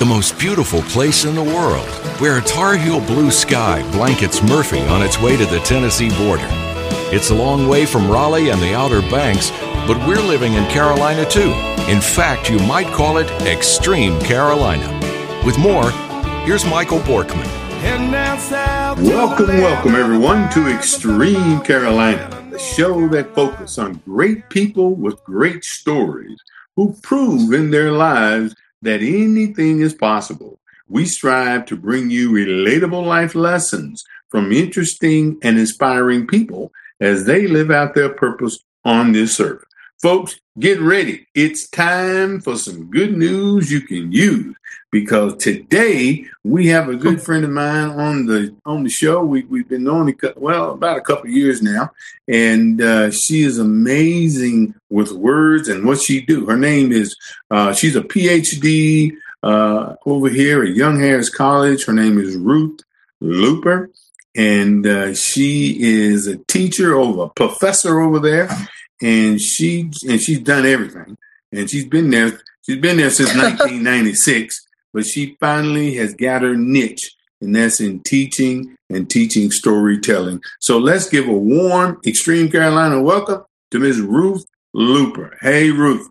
the most beautiful place in the world, where a Tar Heel blue sky blankets Murphy on its way to the Tennessee border. It's a long way from Raleigh and the Outer Banks, but we're living in Carolina too. In fact, you might call it Extreme Carolina. With more, here's Michael Borkman. Welcome, welcome everyone to Extreme Carolina, the show that focuses on great people with great stories who prove in their lives that anything is possible. We strive to bring you relatable life lessons from interesting and inspiring people as they live out their purpose on this earth. Folks, get ready. It's time for some good news you can use because today we have a good friend of mine on the on the show. We we've been on well about a couple years now, and uh, she is amazing with words and what she do. Her name is uh, she's a PhD uh, over here at Young Harris College. Her name is Ruth Looper, and uh, she is a teacher over a professor over there and she and she's done everything, and she's been there. She's been there since 1996, but she finally has got her niche, and that's in teaching and teaching storytelling. So let's give a warm, extreme Carolina welcome to Ms. Ruth Looper. Hey, Ruth.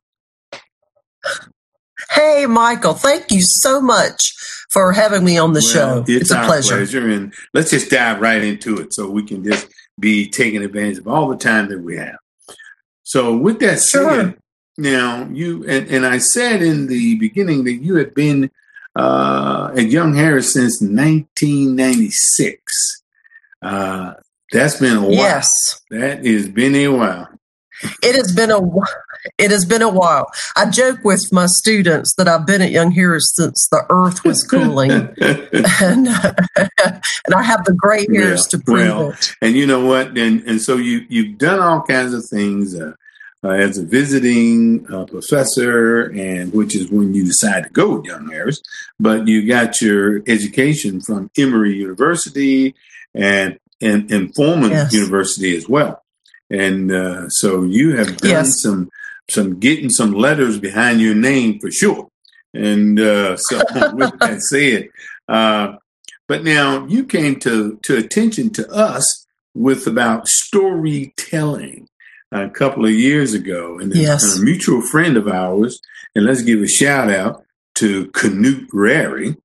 Hey, Michael. Thank you so much for having me on the well, show. It's, it's a pleasure. pleasure. And let's just dive right into it so we can just be taking advantage of all the time that we have. So with that sure. said, now you and, and I said in the beginning that you had been uh, at Young Harris since 1996. Uh, that's been a while. Yes, that has been a while. It has been a it has been a while. I joke with my students that I've been at Young Harris since the earth was cooling, and and I have the gray hairs yeah, to prove well, it. And you know what? And and so you you've done all kinds of things. Uh, uh, as a visiting uh, professor, and which is when you decide to go with Young Harris. But you got your education from Emory University and and, and Furman yes. University as well. And uh, so you have done yes. some some getting some letters behind your name for sure. And uh, so with that said, uh, but now you came to to attention to us with about storytelling a couple of years ago, and yes. a mutual friend of ours, and let's give a shout out to Canute Rary.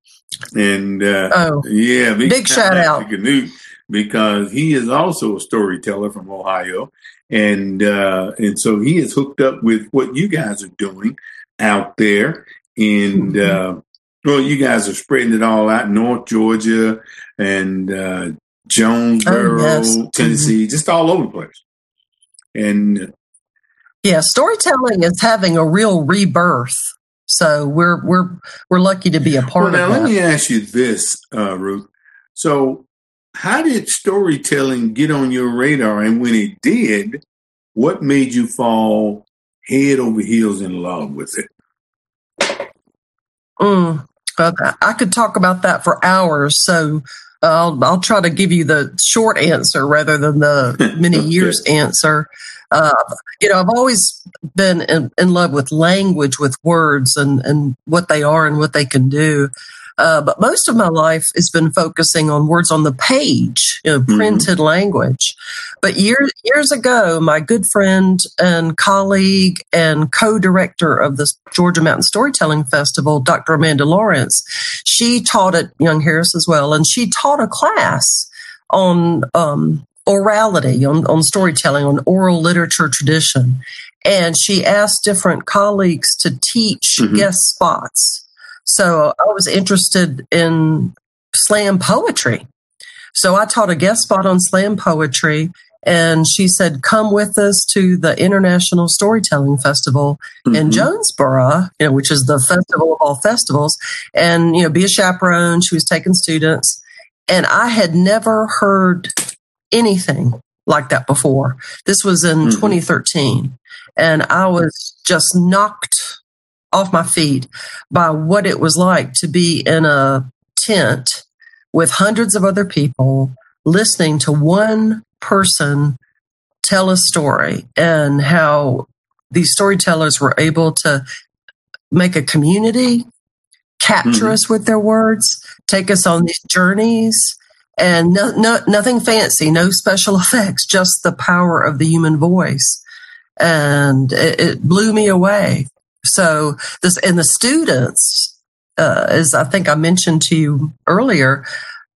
And uh, oh, yeah, big, big shout out to Canute because he is also a storyteller from Ohio, and uh, and so he is hooked up with what you guys are doing out there. And mm-hmm. uh, well, you guys are spreading it all out North Georgia and uh, Jonesborough, oh, yes. Tennessee, mm-hmm. just all over the place. And yeah, storytelling is having a real rebirth. So we're we're we're lucky to be a part well, now, of that. Let me ask you this, uh, Ruth. So, how did storytelling get on your radar? And when it did, what made you fall head over heels in love with it? Mm, I could talk about that for hours. So I'll I'll try to give you the short answer rather than the many years answer. Uh, you know, I've always been in, in, love with language, with words, and and what they are and what they can do. Uh, but most of my life has been focusing on words on the page, you know, mm-hmm. printed mm-hmm. language. But years years ago, my good friend and colleague and co-director of the Georgia Mountain Storytelling Festival, Dr. Amanda Lawrence, she taught at Young Harris as well, and she taught a class on um, orality, on, on storytelling, on oral literature tradition. And she asked different colleagues to teach mm-hmm. guest spots so I was interested in slam poetry. So I taught a guest spot on slam poetry and she said, come with us to the International Storytelling Festival mm-hmm. in Jonesborough, you know, which is the festival of all festivals, and, you know, be a chaperone. She was taking students. And I had never heard anything like that before. This was in mm-hmm. 2013. And I was just knocked off my feet by what it was like to be in a tent with hundreds of other people listening to one person tell a story and how these storytellers were able to make a community, capture mm-hmm. us with their words, take us on these journeys, and no, no, nothing fancy, no special effects, just the power of the human voice. And it, it blew me away. So this, and the students, uh, as I think I mentioned to you earlier,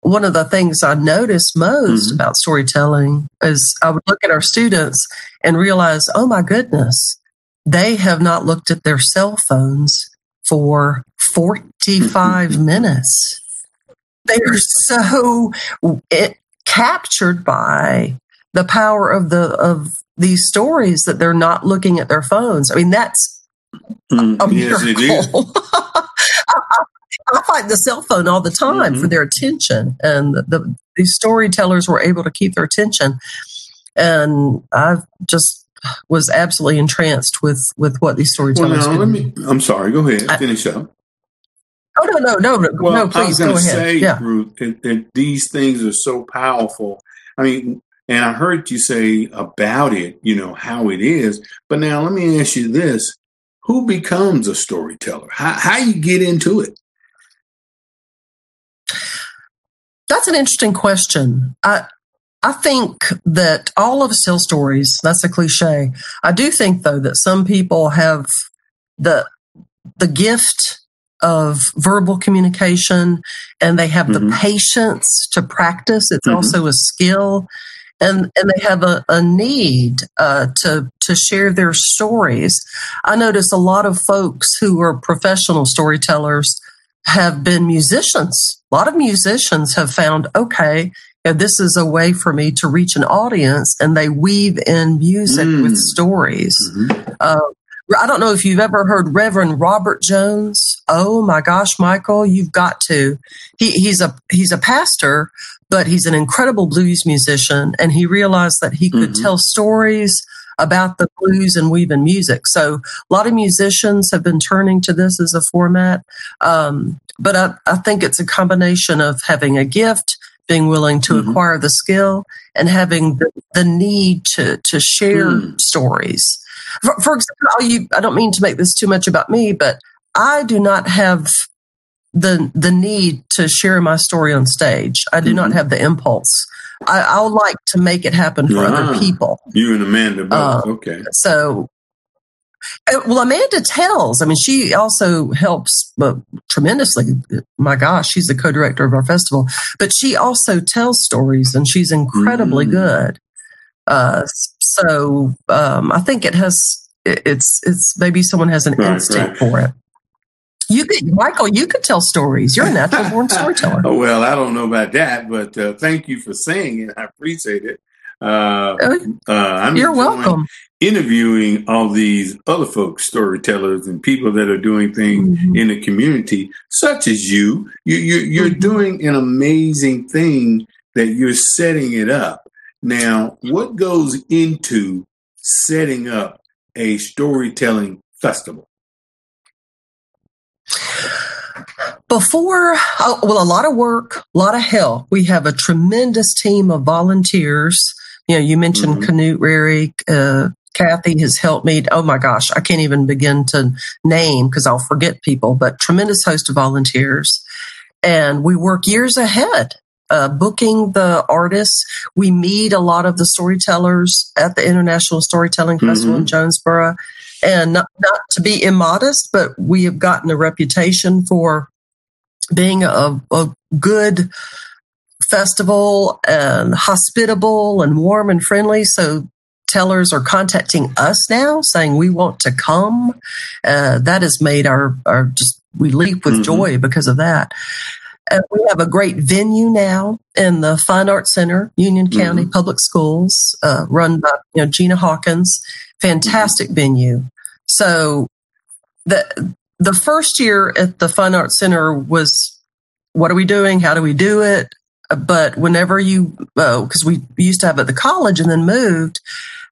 one of the things I noticed most mm-hmm. about storytelling is I would look at our students and realize, oh my goodness, they have not looked at their cell phones for 45 minutes. They are so it, captured by the power of the of these stories that they're not looking at their phones. I mean, that's mm, a miracle. Yes, I, I, find the cell phone all the time mm-hmm. for their attention, and the, the, these storytellers were able to keep their attention. And I've just was absolutely entranced with with what these storytellers. Well, now, let me. I'm sorry. Go ahead. Finish up. Oh no no no no! Well, no please I was go ahead. Say, yeah. Ruth, that, that these things are so powerful. I mean, and I heard you say about it, you know, how it is. But now let me ask you this: Who becomes a storyteller? How how you get into it? That's an interesting question. I I think that all of us tell stories. That's a cliche. I do think though that some people have the the gift of verbal communication and they have mm-hmm. the patience to practice. It's mm-hmm. also a skill. And, and they have a, a need uh, to to share their stories. I notice a lot of folks who are professional storytellers have been musicians. A lot of musicians have found, okay, this is a way for me to reach an audience and they weave in music mm. with stories. Mm-hmm. Uh, I don't know if you've ever heard Reverend Robert Jones. Oh my gosh, Michael, you've got to. He, he's a he's a pastor, but he's an incredible blues musician, and he realized that he could mm-hmm. tell stories about the blues and weave in music. So a lot of musicians have been turning to this as a format. Um, but I, I think it's a combination of having a gift, being willing to mm-hmm. acquire the skill and having the, the need to, to share mm. stories. For, for example, you, I don't mean to make this too much about me, but I do not have the the need to share my story on stage. I do mm-hmm. not have the impulse. I, will like to make it happen for other people. You and Amanda both. Uh, okay. So uh, well, Amanda tells. I mean, she also helps uh, tremendously. My gosh, she's the co-director of our festival, but she also tells stories, and she's incredibly mm. good. Uh, so um, I think it has. It's it's maybe someone has an right, instinct right. for it. You could, Michael, you could tell stories. You're a natural born storyteller. oh, well, I don't know about that, but uh, thank you for saying it. I appreciate it. Uh, oh, uh, I'm You're welcome. Interviewing all these other folks, storytellers, and people that are doing things mm-hmm. in the community, such as you. you, you are mm-hmm. doing an amazing thing that you're setting it up. Now, what goes into setting up a storytelling festival? Before, oh, well, a lot of work, a lot of help. We have a tremendous team of volunteers you know, you mentioned mm-hmm. Canute Rary, uh, Kathy has helped me. Oh my gosh, I can't even begin to name because I'll forget people, but tremendous host of volunteers. And we work years ahead, uh, booking the artists. We meet a lot of the storytellers at the International Storytelling Festival mm-hmm. in Jonesborough. And not, not to be immodest, but we have gotten a reputation for being a, a good festival and hospitable and warm and friendly. So tellers are contacting us now saying we want to come. Uh, that has made our, our just, we leap with mm-hmm. joy because of that. And we have a great venue now in the Fine Arts Center, Union. County mm-hmm. Public Schools, uh, run by you know Gina Hawkins. Fantastic venue. So the the first year at the Fine Arts Center was, what are we doing? How do we do it? but whenever you, because oh, we used to have at the college and then moved,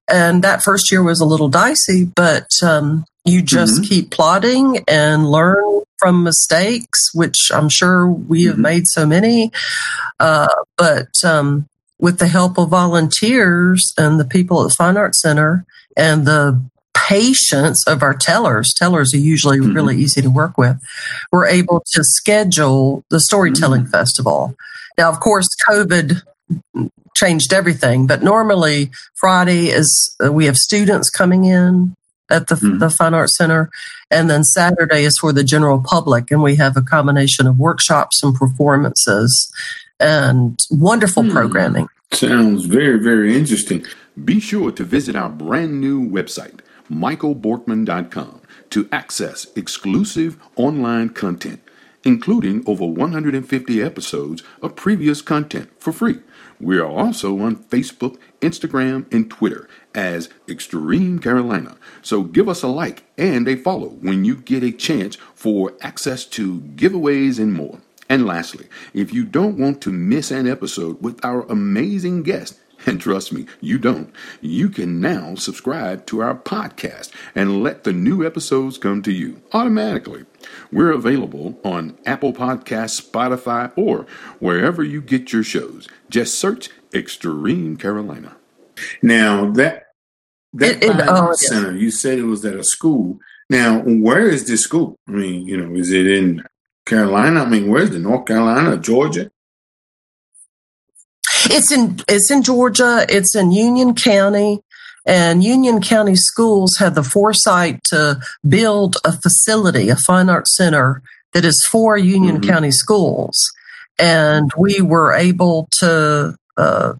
and that first year was a little dicey, but um, you just mm-hmm. keep plotting and learn from mistakes, which I'm sure we have mm-hmm. made so many. Uh, but um, with the help of volunteers and the people at the Fine Arts Center and the patience of our tellers, tellers are usually mm-hmm. really easy to work with, were able to schedule the storytelling mm-hmm. festival. Now, of course, COVID changed everything, but normally Friday is uh, we have students coming in at the, mm-hmm. the Fine Arts Center, and then Saturday is for the general public, and we have a combination of workshops and performances and wonderful hmm. programming. Sounds very, very interesting. Be sure to visit our brand new website, michaelborkman.com, to access exclusive online content, including over 150 episodes of previous content for free. We are also on Facebook, Instagram, and Twitter as Extreme Carolina. So give us a like and a follow when you get a chance for access to giveaways and more. And lastly, if you don't want to miss an episode with our amazing guest, and trust me, you don't, you can now subscribe to our podcast and let the new episodes come to you automatically. We're available on Apple Podcasts, Spotify, or wherever you get your shows. Just search Extreme Carolina. Now that that it, it, oh, center, you said it was at a school. Now, where is this school? I mean, you know, is it in Carolina? I mean, where's the North Carolina, Georgia? It's in it's in Georgia. It's in Union County, and Union County schools had the foresight to build a facility, a fine arts center that is for Union mm-hmm. County schools, and we were able to uh,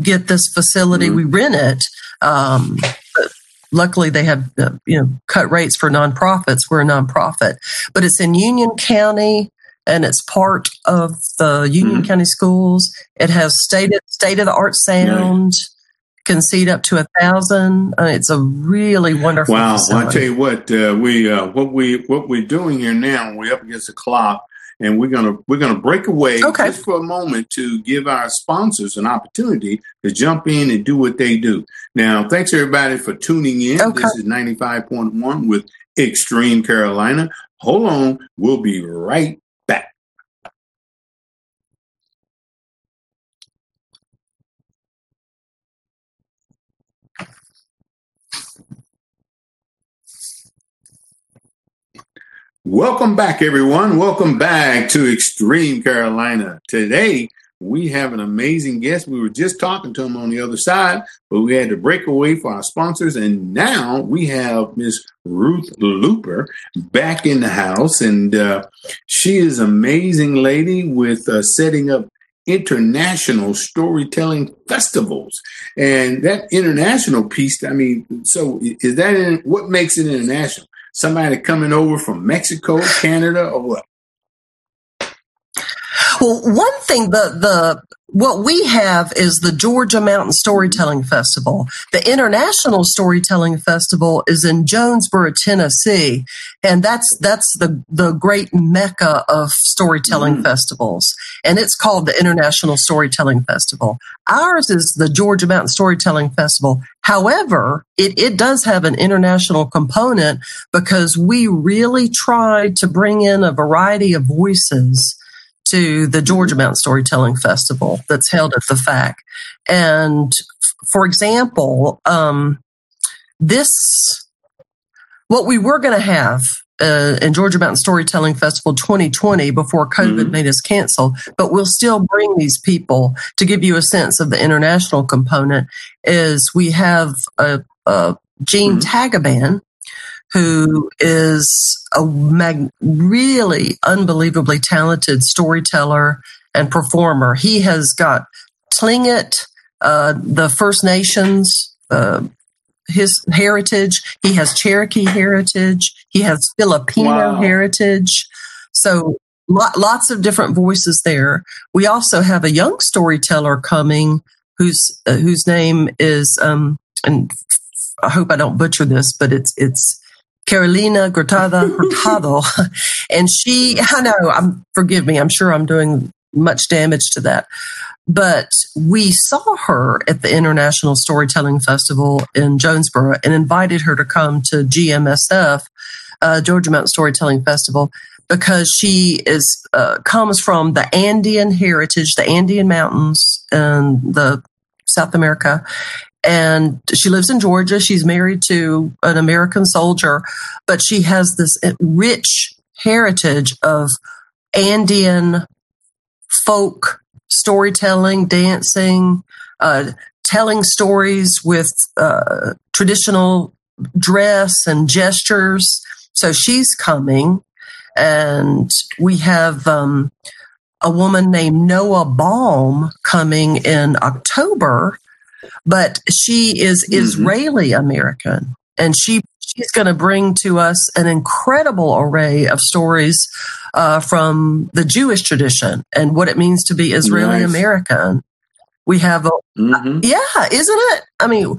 get this facility. Mm-hmm. We rent it. Um, luckily they have uh, you know cut rates for nonprofits we're a nonprofit but it's in union county and it's part of the union mm-hmm. county schools it has state state of the art sound can seat up to a thousand uh, it's a really wonderful wow well, i tell you what uh, we uh, what we what we're doing here now we're up against the clock and we're gonna we're gonna break away okay. just for a moment to give our sponsors an opportunity to jump in and do what they do. Now, thanks everybody for tuning in. Okay. This is ninety five point one with Extreme Carolina. Hold on, we'll be right back. Welcome back, everyone. Welcome back to Extreme Carolina. Today, we have an amazing guest. We were just talking to him on the other side, but we had to break away for our sponsors. And now we have Miss Ruth Looper back in the house. And uh, she is an amazing lady with uh, setting up international storytelling festivals. And that international piece, I mean, so is that in, what makes it international? Somebody coming over from Mexico, Canada, or what? Well, one thing the the what we have is the Georgia Mountain Storytelling Festival. The International Storytelling Festival is in Jonesborough, Tennessee, and that's that's the the great mecca of storytelling mm. festivals. And it's called the International Storytelling Festival. Ours is the Georgia Mountain Storytelling Festival. However, it, it does have an international component because we really tried to bring in a variety of voices to the Georgia Mountain Storytelling Festival that's held at the FAC. And for example, um, this, what we were going to have uh, in Georgia Mountain Storytelling Festival 2020 before COVID mm-hmm. made us cancel, but we'll still bring these people to give you a sense of the international component. Is we have a, a Gene mm-hmm. Tagaban, who is a mag- really unbelievably talented storyteller and performer. He has got Tlingit, uh, the First Nations, uh, his heritage. He has Cherokee heritage. He has Filipino wow. heritage. So lots of different voices there. We also have a young storyteller coming whose uh, whose name is um, and I hope I don't butcher this, but it's it's Carolina Gertada Hurtado. and she, I know, I'm, forgive me, I'm sure I'm doing much damage to that. But we saw her at the International Storytelling Festival in Jonesborough and invited her to come to GMSF, uh, Georgia Mountain Storytelling Festival, because she is uh, comes from the Andean heritage, the Andean mountains, and the South America, and she lives in Georgia. She's married to an American soldier, but she has this rich heritage of Andean folk storytelling, dancing, uh, telling stories with uh, traditional dress and gestures. So she's coming, and we have um, a woman named Noa Baum coming in October, but she is mm-hmm. Israeli American, and she she's going to bring to us an incredible array of stories uh, from the Jewish tradition and what it means to be Israeli nice. American. We have, a, mm-hmm. yeah, isn't it? I mean,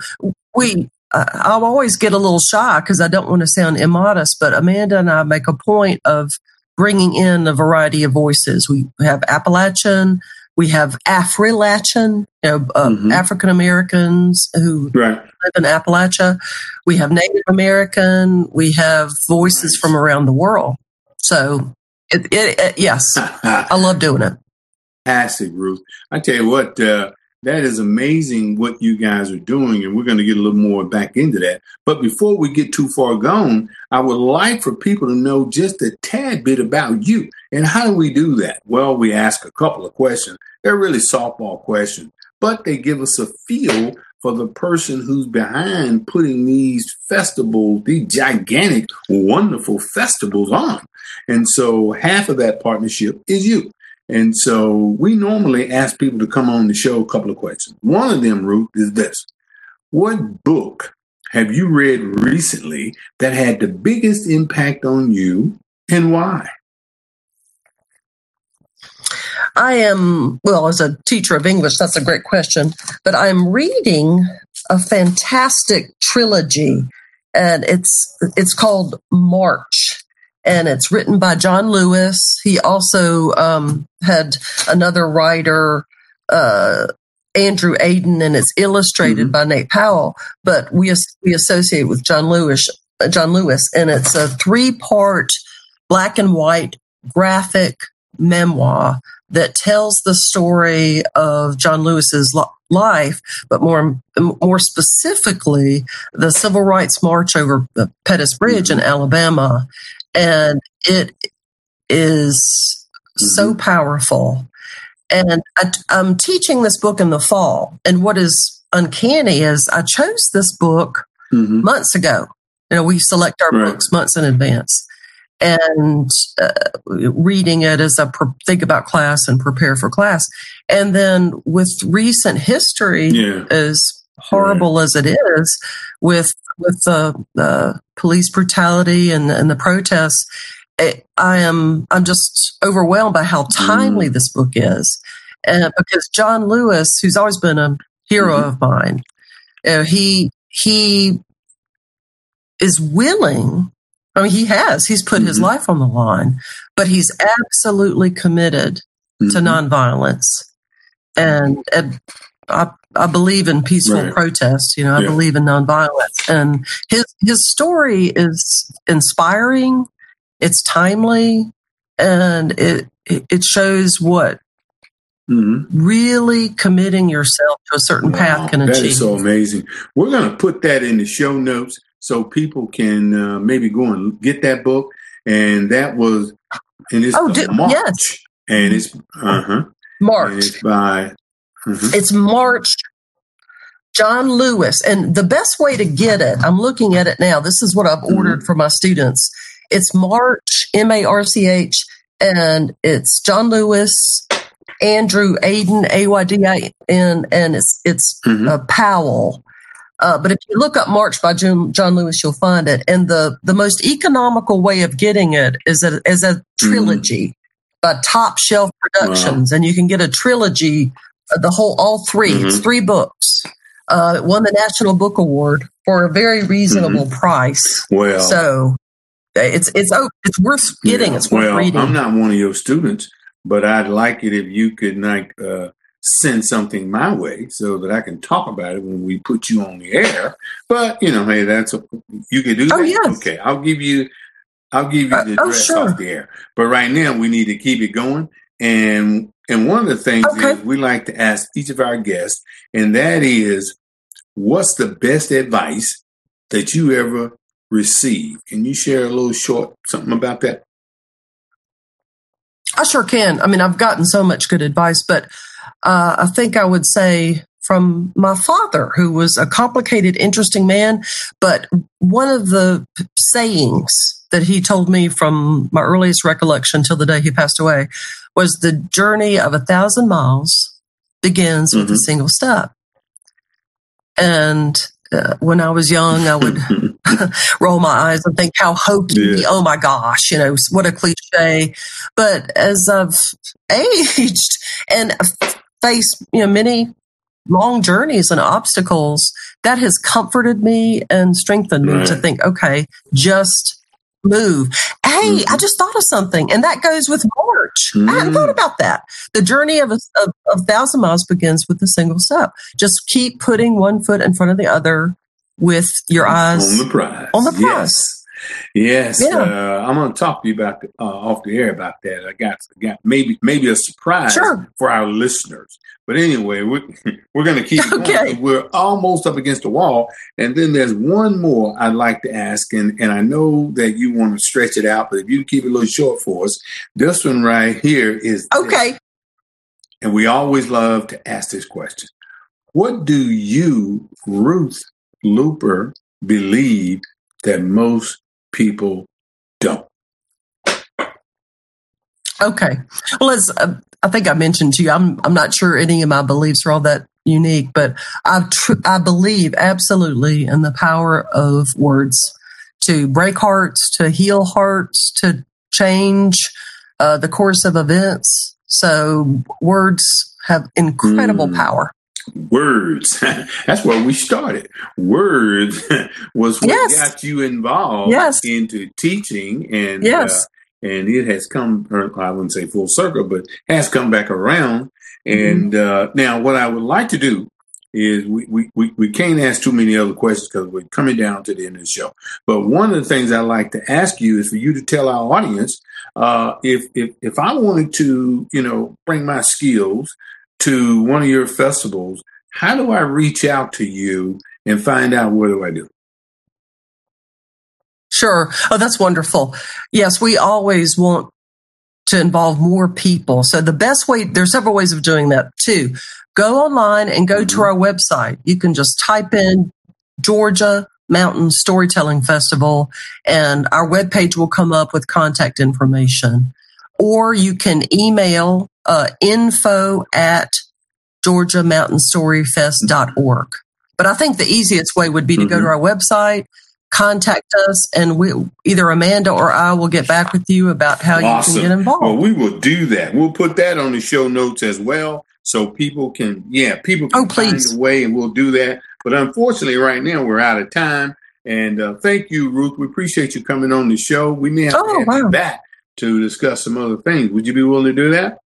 we. Uh, I'll always get a little shy because I don't want to sound immodest, but Amanda and I make a point of bringing in a variety of voices. We have Appalachian, we have Afro-Latin, you know, uh, mm-hmm. African Americans who right. live in Appalachia. We have Native American. We have voices from around the world. So, it, it, it, yes, I love doing it. Fantastic, Ruth. I tell you what, uh, that is amazing what you guys are doing, and we're going to get a little more back into that. But before we get too far gone, I would like for people to know just a tad bit about you. And how do we do that? Well, we ask a couple of questions. They're really softball questions, but they give us a feel for the person who's behind putting these festivals, these gigantic, wonderful festivals on. And so half of that partnership is you. And so we normally ask people to come on the show a couple of questions. One of them, Ruth, is this What book have you read recently that had the biggest impact on you and why? I am, well, as a teacher of English, that's a great question, but I'm reading a fantastic trilogy and it's it's called March and it's written by John Lewis. He also um, had another writer, uh, Andrew Aydin, and it's illustrated mm-hmm. by Nate Powell. But we we associate with John Lewis, John Lewis, and it's a three part black and white graphic memoir that tells the story of John Lewis's life, but more more specifically, the civil rights march over the Pettus Bridge in Alabama, and it is mm-hmm. so powerful. And I, I'm teaching this book in the fall, and what is uncanny is I chose this book mm-hmm. months ago. You know, we select our right. books months in advance and uh, reading it as pre- think about class and prepare for class. And then with recent history, yeah. as horrible right. as it is, with with the, the police brutality and, and the protests, it, I am I'm just overwhelmed by how timely mm. this book is, and because John Lewis, who's always been a hero mm-hmm. of mine, uh, he he is willing I mean, he has. He's put mm-hmm. his life on the line, but he's absolutely committed mm-hmm. to nonviolence. And, and I, I, believe in peaceful right. protest. You know, I yeah. believe in nonviolence. And his his story is inspiring. It's timely, and it it shows what Mm-hmm. Really committing yourself to a certain wow, path can achieve. That is so amazing. We're going to put that in the show notes so people can uh, maybe go and get that book. And that was, and it's oh, do, March, yes. and it's uh huh March. And it's by uh-huh. it's March. John Lewis, and the best way to get it, I'm looking at it now. This is what I've mm-hmm. ordered for my students. It's March, M A R C H, and it's John Lewis, Andrew Aydin, A Y D I N, and it's it's mm-hmm. uh, Powell. Uh, but if you look up March by John, John Lewis, you'll find it. And the, the most economical way of getting it is a, is a trilogy mm-hmm. by Top Shelf Productions. Wow. And you can get a trilogy, uh, the whole, all 3 mm-hmm. It's three books. Uh, won the National Book Award for a very reasonable mm-hmm. price. Well, so it's, it's, oh, it's worth getting. Yeah. It's worth well, reading. I'm not one of your students, but I'd like it if you could like, uh, send something my way so that I can talk about it when we put you on the air. But you know, hey, that's a, you can do oh, that. Yes. Okay, I'll give you, I'll give you uh, the uh, address oh, sure. off the air. But right now, we need to keep it going. And and one of the things okay. is we like to ask each of our guests, and that is, what's the best advice that you ever received? Can you share a little short something about that? I sure can. I mean, I've gotten so much good advice, but uh, I think I would say from my father, who was a complicated, interesting man. But one of the sayings that he told me from my earliest recollection till the day he passed away was the journey of a thousand miles begins mm-hmm. with a mm-hmm. single step. And uh, when I was young, I would roll my eyes and think how hokey, yeah. oh my gosh, you know, what a cliche. But as I've aged and faced, you know, many long journeys and obstacles, that has comforted me and strengthened me right. to think, okay, just move. Hey, mm-hmm. I just thought of something, and that goes with March. Mm-hmm. I hadn't thought mm. about that. The journey of a, of, of thousand miles begins with a single step. Just keep putting one foot in front of the other with your eyes on the prize. On the prize. Yes. Yes, yeah. uh, I'm going to talk to you about the, uh, off the air about that. I got got maybe maybe a surprise sure. for our listeners. But anyway, we're, we're going to keep okay. Going. We're almost up against the wall. And then there's one more I'd like to ask. And, and I know that you want to stretch it out, but if you keep it a little short for us, this one right here is. Okay. This. And we always love to ask this question What do you, Ruth Looper, believe that most people don't? Okay. Well, as uh, I think I mentioned to you, I'm I'm not sure any of my beliefs are all that unique, but I tr- I believe absolutely in the power of words to break hearts, to heal hearts, to change uh, the course of events. So words have incredible mm. power. Words. That's where we started. Words was what yes. got you involved yes. into teaching and yes. Uh, and it has come, I wouldn't say full circle, but has come back around. And mm-hmm. uh, now, what I would like to do is we, we, we, we can't ask too many other questions because we're coming down to the end of the show. But one of the things I like to ask you is for you to tell our audience uh, if, if if I wanted to, you know, bring my skills to one of your festivals, how do I reach out to you and find out what do I do? Sure. Oh, that's wonderful. Yes, we always want to involve more people. So the best way, there's several ways of doing that too. Go online and go mm-hmm. to our website. You can just type in Georgia Mountain Storytelling Festival and our webpage will come up with contact information. Or you can email uh, info at georgiamountainstoryfest.org. But I think the easiest way would be to mm-hmm. go to mm-hmm. our website, contact us and we either Amanda or I will get back with you about how awesome. you can get involved. Well, we will do that. We'll put that on the show notes as well. So people can, yeah, people can oh, please. find a way and we'll do that. But unfortunately, right now we're out of time. And uh, thank you, Ruth. We appreciate you coming on the show. We may have oh, to have wow. back to discuss some other things. Would you be willing to do that?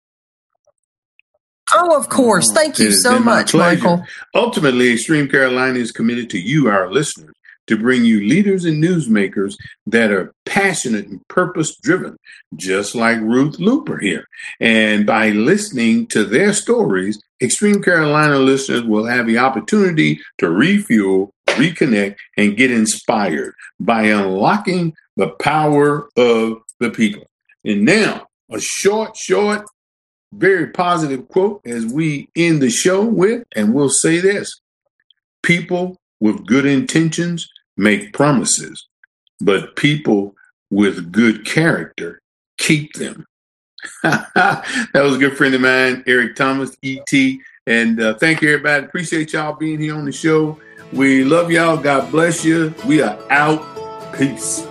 Oh, of course. Oh, Thank you so much, Michael. Ultimately, Extreme Carolina is committed to you, our listeners to bring you leaders and newsmakers that are passionate and purpose driven, just like Ruth Looper here. And by listening to their stories, Extreme Carolina listeners will have the opportunity to refuel, reconnect, and get inspired by unlocking the power of the people. And now, a short, short, very positive quote as we end the show with, and we'll say this people with good intentions make promises, but people with good character keep them. that was a good friend of mine, Eric Thomas, ET. And uh, thank you, everybody. Appreciate y'all being here on the show. We love y'all. God bless you. We are out. Peace.